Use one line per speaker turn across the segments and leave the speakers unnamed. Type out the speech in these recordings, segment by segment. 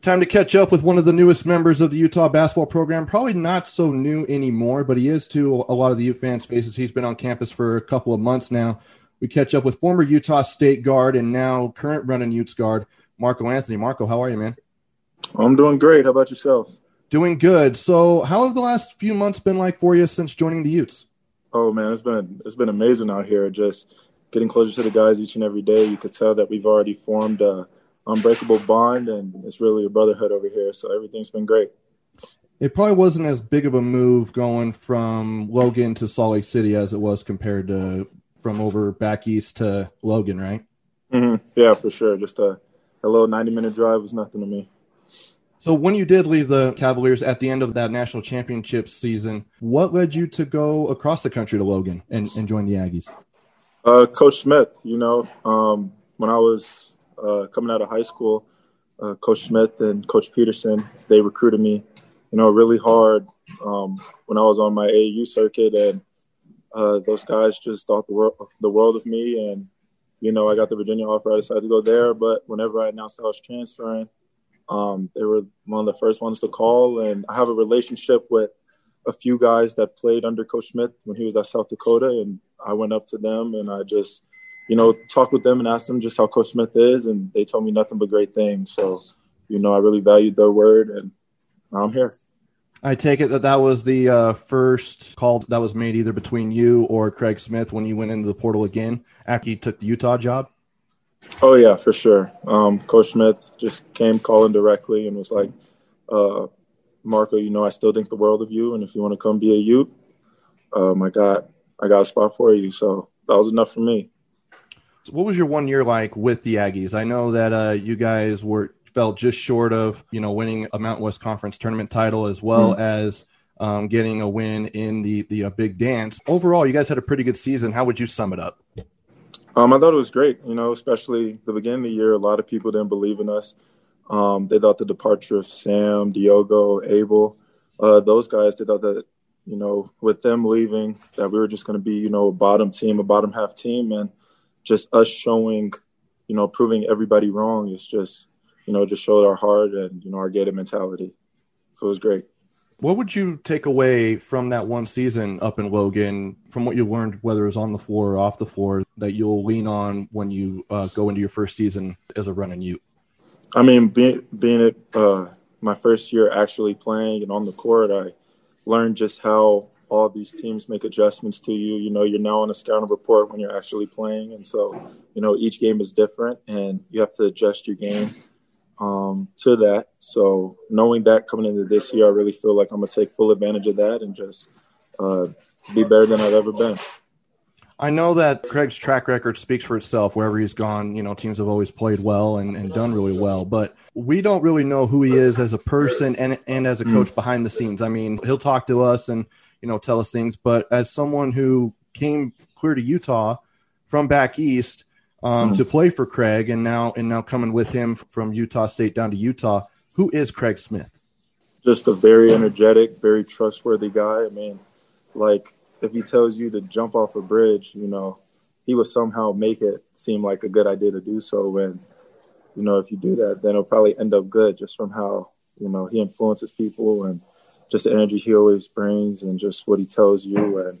Time to catch up with one of the newest members of the Utah basketball program. Probably not so new anymore, but he is to a lot of the U fans' faces. He's been on campus for a couple of months now. We catch up with former Utah State guard and now current Runnin' Utes guard, Marco Anthony. Marco, how are you, man?
I'm doing great. How about yourself?
Doing good. So, how have the last few months been like for you since joining the Utes?
Oh man, it's been it's been amazing out here. Just getting closer to the guys each and every day. You could tell that we've already formed a unbreakable bond, and it's really a brotherhood over here. So everything's been great.
It probably wasn't as big of a move going from Logan to Salt Lake City as it was compared to from over back east to Logan, right?
Mm-hmm. Yeah, for sure. Just a, a little 90 minute drive was nothing to me.
So when you did leave the Cavaliers at the end of that national championship season, what led you to go across the country to Logan and, and join the Aggies?
Uh, Coach Smith, you know, um, when I was uh, coming out of high school, uh, Coach Smith and Coach Peterson, they recruited me, you know, really hard um, when I was on my AU circuit, and uh, those guys just thought the world the world of me, and you know, I got the Virginia offer. I decided to go there, but whenever I announced I was transferring, um, they were one of the first ones to call, and I have a relationship with a few guys that played under Coach Smith when he was at South Dakota, and I went up to them and I just, you know, talked with them and asked them just how Coach Smith is, and they told me nothing but great things. So, you know, I really valued their word, and now I'm here.
I take it that that was the uh, first call that was made either between you or Craig Smith when you went into the portal again after you took the Utah job.
Oh yeah, for sure. Um, Coach Smith just came calling directly and was like, uh, "Marco, you know I still think the world of you, and if you want to come be a Ute, um, I got I got a spot for you." So that was enough for me.
What was your one year like with the Aggies? I know that uh, you guys were fell just short of you know winning a Mountain West Conference tournament title as well
Mm.
as um, getting a win in the the uh, Big Dance. Overall, you guys had a pretty good season. How would you sum it up?
Um, I thought it was great. You know, especially the beginning of the year, a lot of people didn't believe in us. Um, they thought the departure of Sam, Diogo, Abel, uh, those guys, they thought that, you know, with them leaving, that we were just going to be, you know, a bottom team, a bottom half team. And just us showing, you know, proving everybody wrong is just, you know, just showed our heart and, you know, our gated mentality. So it was great.
What would you take away from that one season up in Logan, from what you learned, whether it was on the floor or off the floor, that you'll lean on when you uh, go into your first season as a Runnin' Ute?
I mean, being being it uh, my first year actually playing and on the court, I learned just how all these teams make adjustments to you. You know, you're now on a scouting report when you're actually playing, and so you know each game is different, and you have to adjust your game um, to that. So knowing that coming into this year, I really feel like I'm gonna take full advantage of that and just uh, be better than I've ever been.
I know that Craig's track record speaks for itself. Wherever he's gone, you know, teams have always played well and, and done really well. But we don't really know who he is as a person and and as a coach behind the scenes. I mean, he'll talk to us and you know tell us things, but as someone who came clear to Utah from back east um, to play for Craig, and now and now coming with him from Utah State down to Utah, who is Craig Smith?
just a very energetic, very trustworthy guy. I mean, like if he tells you to jump off a bridge, you know, he will somehow make it seem like a good idea to do so. When, you know, if you do that, then it'll probably end up good just from how, you know, he influences people and just the energy he always brings and just what he tells you. And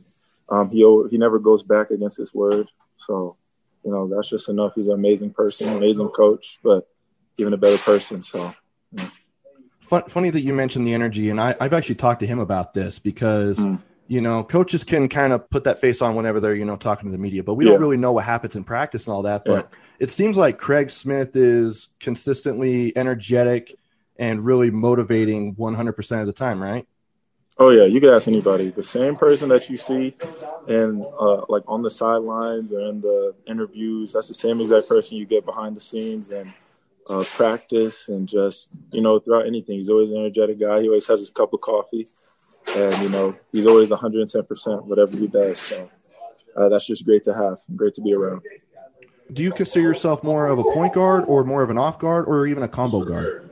um, he, he never goes back against his word. So, you know, that's just enough. He's an amazing person, amazing coach, but even a better person. So, yeah.
funny that you mentioned the energy, and I, have actually talked to him about this because mm you know, coaches can kind of put that face on whenever they're, you know, talking to the media, but we yeah. don't really know what happens in practice and all that. But yeah. it seems like Craig Smith is consistently energetic and really motivating 100% of the time, right?
Oh yeah, you could ask anybody. The same person that you see and uh, like on the sidelines or in the interviews, that's the same exact person you get behind the scenes and uh, practice and just you know throughout anything. He's always an energetic guy. He always has his cup of coffee and you know he's always 110 percent whatever he does. So uh, that's just great to have, great to be around.
Do you consider yourself more of a point guard, or more of an off guard, or even a combo guard?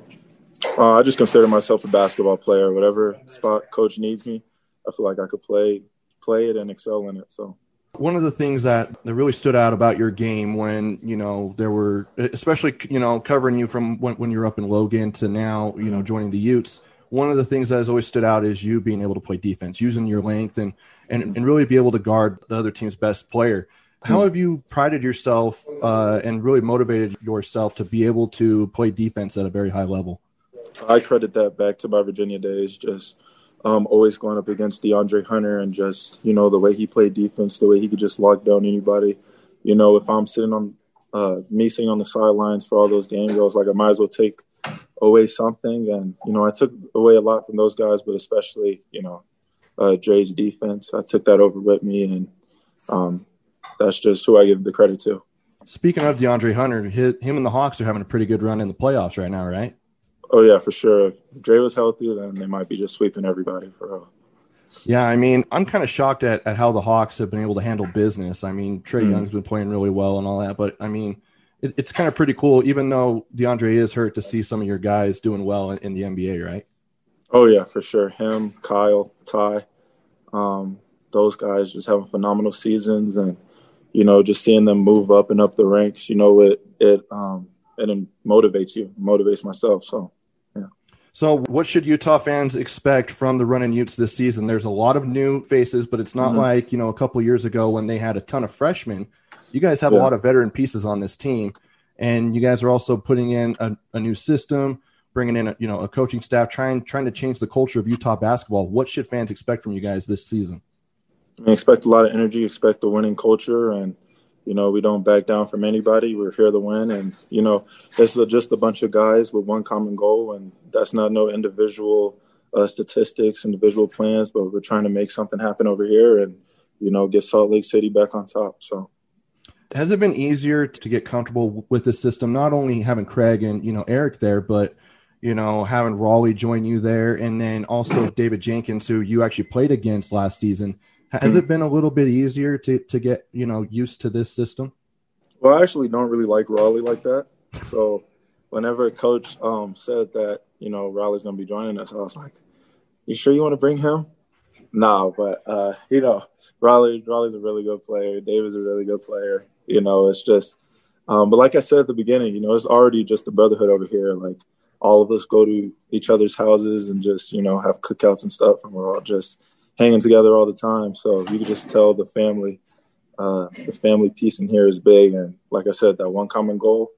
Uh, I just consider myself a basketball player. Whatever spot coach needs me, I feel like I could play play it and excel in it. So
one of the things that, that really stood out about your game when you know there were especially you know covering you from when, when you're up in logan to now you know joining the utes one of the things that has always stood out is you being able to play defense, using your length and and, and really be able to guard the other team's best player. How have you prided yourself uh, and really motivated yourself to be able to play defense at a very high level?
I credit that back to my Virginia days, just um, always going up against DeAndre Hunter and just, you know, the way he played defense, the way he could just lock down anybody. You know, if I'm sitting on uh, me sitting on the sidelines for all those games, I was like, I might as well take – away something. And, you know, I took away a lot from those guys, but especially, you know, uh, Dre's defense. I took that over with me, and um, that's just who I give the credit to.
Speaking of DeAndre Hunter, him and the Hawks are having a pretty good run in the playoffs right now, right?
Oh yeah, for sure. If Dre was healthy, then they might be just sweeping everybody for real.
Yeah, I mean, I'm kind of shocked at, at how the Hawks have been able to handle business. I mean, Trey mm. Young's been playing really well and all that, but I mean, it, it's kind of pretty cool, even though DeAndre is hurt, to see some of your guys doing well in, in the NBA, right?
Oh yeah, for sure. Him, Kyle, Ty, um, those guys just having phenomenal seasons, and you know, just seeing them move up and up the ranks, you know, it it um, it motivates you, motivates myself. So.
So, what should Utah fans expect from the Runnin' Utes this season? There's a lot of new faces, but it's not mm-hmm. like you know a couple years ago when they had a ton of freshmen you guys have yeah. a lot of veteran pieces on this team, and you guys are also putting in a, a new system, bringing in a, you know a coaching staff, trying trying to change the culture of Utah basketball. What should fans expect from you guys this season?
I mean, expect a lot of energy, expect a winning culture, and you know we don't back down from anybody. We're here to win, and you know this is just a bunch of guys with one common goal, and that's not no individual uh, statistics, individual plans, but we're trying to make something happen over here, and you know get Salt Lake City back on top. So
has it been easier to get comfortable with the system? Not only having Craig and you know Eric there, but you know having Raleigh join you there, and then also David Jenkins, who you actually played against last season. Has mm-hmm. it been a little bit easier to to get you know used to this system?
Well, I actually don't really like Raleigh like that. So whenever a coach um, said that you know Raleigh's going to be joining us, I was like, "You sure you want to bring him?" No, but uh, you know Raleigh Raleigh's a really good player. David's a really good player. You know, it's just, um, but like I said at the beginning, you know, it's already just a brotherhood over here. Like all of us go to each other's houses and just, you know, have cookouts and stuff, and we're all just hanging together all the time. So you can just tell the family, uh, the family piece in here is big. And like I said, that one common goal,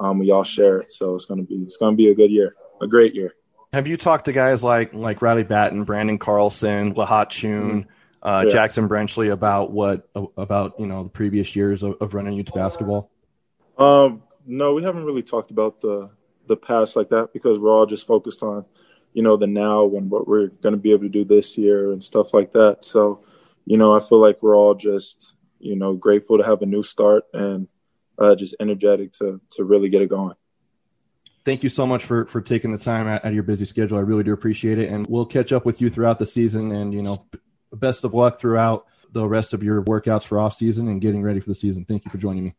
um, we all share it. So it's gonna be it's gonna be a good year, a great year.
Have you talked to guys like like Riley Battin, Branden Carlson, Lahat? Mm-hmm uh, yeah. Jaxon Brenchley about what about you know the previous years of, of Runnin' Utes basketball?
Um, no, we haven't really talked about the the past like that because we're all just focused on you know the now and what we're going to be able to do this year and stuff like that. So, you know, I feel like we're all just you know grateful to have a new start and uh, just energetic to to really get it going
thank you so much for for taking the time out of your busy schedule. I really do appreciate it, and we'll catch up with you throughout the season. And you know, best of luck throughout the rest of your workouts for off season and getting ready for the season. Thank you for joining me.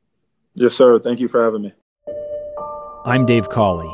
Yes, sir. Thank you for having me.
I'm Dave Cawley,